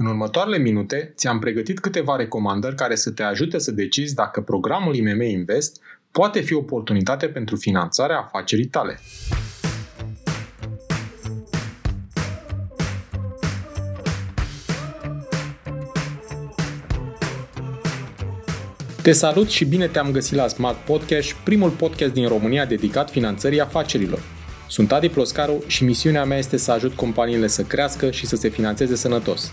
În următoarele minute ți-am pregătit câteva recomandări care să te ajute să decizi dacă programul IMM Invest poate fi o oportunitate pentru finanțarea afacerii tale. Te salut și bine te-am găsit la Smart Podcast, primul podcast din România dedicat finanțării afacerilor. Sunt Adi Ploscaru și misiunea mea este să ajut companiile să crească și să se finanțeze sănătos.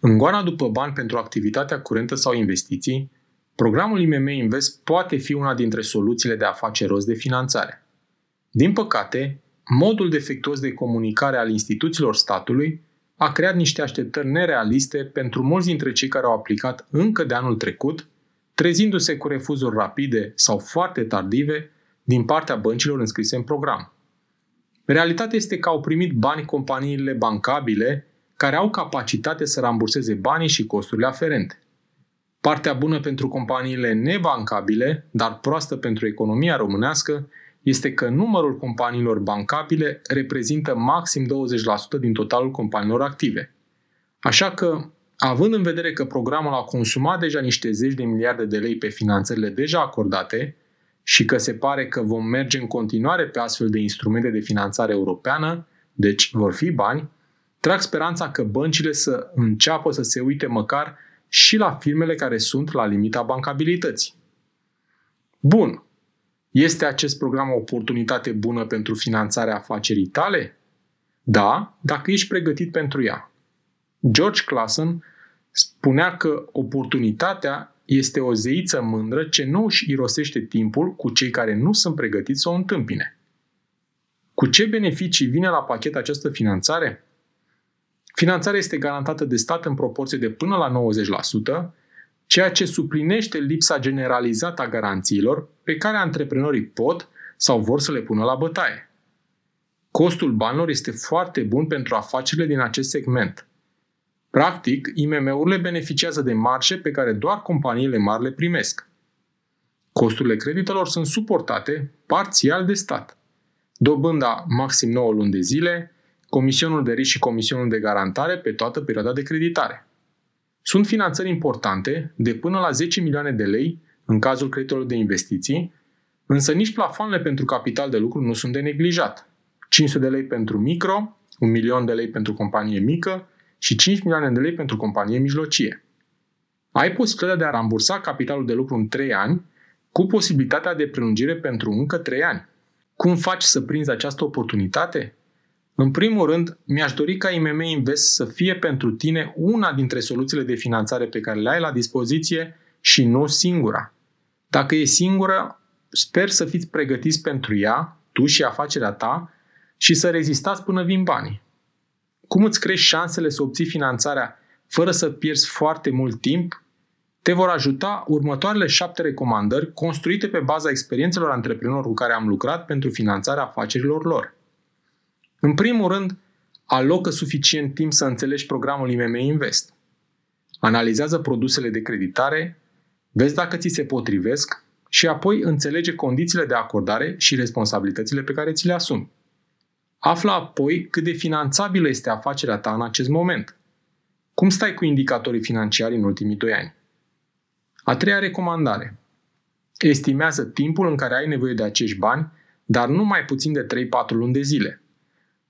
În goana după bani pentru activitatea curentă sau investiții, programul IMM Invest poate fi una dintre soluțiile de a face rost de finanțare. Din păcate, modul defectuos de comunicare al instituțiilor statului a creat niște așteptări nerealiste pentru mulți dintre cei care au aplicat încă de anul trecut, trezindu-se cu refuzuri rapide sau foarte tardive din partea băncilor înscrise în program. Realitatea este că au primit bani companiile bancabile care au capacitate să ramburseze banii și costurile aferente. Partea bună pentru companiile nebancabile, dar proastă pentru economia românească, este că numărul companiilor bancabile reprezintă maxim 20% din totalul companiilor active. Așa că, având în vedere că programul a consumat deja niște zeci de miliarde de lei pe finanțările deja acordate și că se pare că vom merge în continuare pe astfel de instrumente de finanțare europeană, deci vor fi bani, trag speranța că băncile să înceapă să se uite măcar și la firmele care sunt la limita bancabilității. Bun. Este acest program o oportunitate bună pentru finanțarea afacerii tale? Da, dacă ești pregătit pentru ea. George Clason spunea că oportunitatea este o zeiță mândră ce nu își irosește timpul cu cei care nu sunt pregătiți să o întâmpine. Cu ce beneficii vine la pachet această finanțare? Finanțarea este garantată de stat în proporție de până la 90%, ceea ce suplinește lipsa generalizată a garanțiilor pe care antreprenorii pot sau vor să le pună la bătaie. Costul banilor este foarte bun pentru afacerile din acest segment. Practic, IMM-urile beneficiază de marge pe care doar companiile mari le primesc. Costurile creditelor sunt suportate parțial de stat. Dobânda maxim 9 luni de zile, comisionul de risc și comisionul de garantare pe toată perioada de creditare. Sunt finanțări importante, de până la 10 milioane de lei în cazul creditelor de investiții, însă nici plafoanele pentru capital de lucru nu sunt de neglijat. 500 de lei pentru micro, 1 milion de lei pentru companie mică și 5 milioane de lei pentru companie mijlocie. Ai posibilitatea de a rambursa capitalul de lucru în 3 ani, cu posibilitatea de prelungire pentru încă 3 ani. Cum faci să prinzi această oportunitate? În primul rând, mi-aș dori ca IMM Invest să fie pentru tine una dintre soluțiile de finanțare pe care le ai la dispoziție și nu singura. Dacă e singură, sper să fiți pregătiți pentru ea, tu și afacerea ta, și să rezistați până vin banii. Cum îți crești șansele să obții finanțarea fără să pierzi foarte mult timp? Te vor ajuta următoarele șapte recomandări construite pe baza experiențelor antreprenorilor cu care am lucrat pentru finanțarea afacerilor lor. În primul rând, alocă suficient timp să înțelegi programul IMM Invest. Analizează produsele de creditare, vezi dacă ți se potrivesc și apoi înțelege condițiile de acordare și responsabilitățile pe care ți le asumi. Află apoi cât de finanțabilă este afacerea ta în acest moment. Cum stai cu indicatorii financiari în ultimii doi ani? A treia recomandare. Estimează timpul în care ai nevoie de acești bani, dar nu mai puțin de 3-4 luni de zile –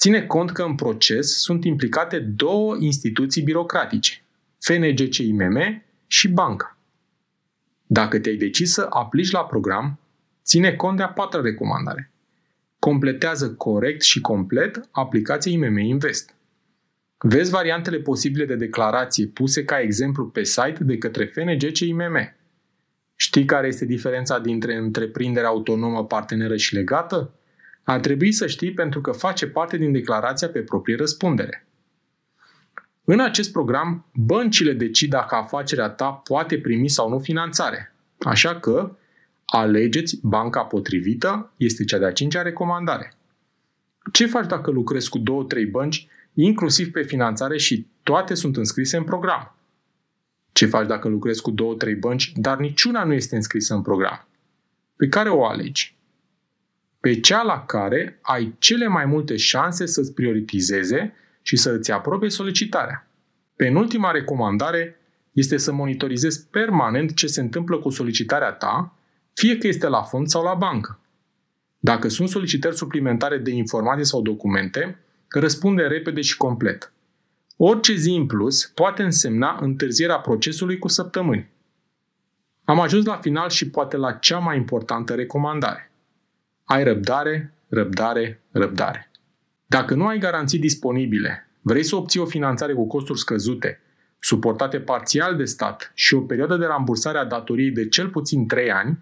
Ține cont că în proces sunt implicate două instituții birocratice, FNGCIMM și banca. Dacă te-ai decis să aplici la program, ține cont de a patra recomandare. Completează corect și complet aplicația IMM Invest. Vezi variantele posibile de declarație puse ca exemplu pe site de către FNGCIMM. Știi care este diferența dintre întreprindere autonomă, parteneră și legată? Ar trebui să știi pentru că face parte din declarația pe proprie răspundere. În acest program, băncile decid dacă afacerea ta poate primi sau nu finanțare. Așa că, alegeți banca potrivită, este cea de-a cincea recomandare. Ce faci dacă lucrezi cu două, trei bănci, inclusiv pe finanțare și toate sunt înscrise în program? Ce faci dacă lucrezi cu două, trei bănci, dar niciuna nu este înscrisă în program? Pe care o alegi? Pe cea la care ai cele mai multe șanse să-ți prioritizeze și să îți aprobe solicitarea. Penultima recomandare este să monitorizezi permanent ce se întâmplă cu solicitarea ta, fie că este la fond sau la bancă. Dacă sunt solicitări suplimentare de informații sau documente, răspunde repede și complet. Orice zi în plus poate însemna întârzierea procesului cu săptămâni. Am ajuns la final și poate la cea mai importantă recomandare. Ai răbdare, răbdare, răbdare. Dacă nu ai garanții disponibile, vrei să obții o finanțare cu costuri scăzute, suportate parțial de stat și o perioadă de rambursare a datoriei de cel puțin 3 ani,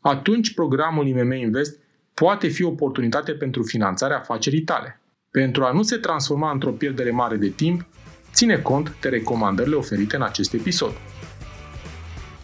atunci programul IMM Invest poate fi o oportunitate pentru finanțarea afacerii tale. Pentru a nu se transforma într-o pierdere mare de timp, ține cont de recomandările oferite în acest episod.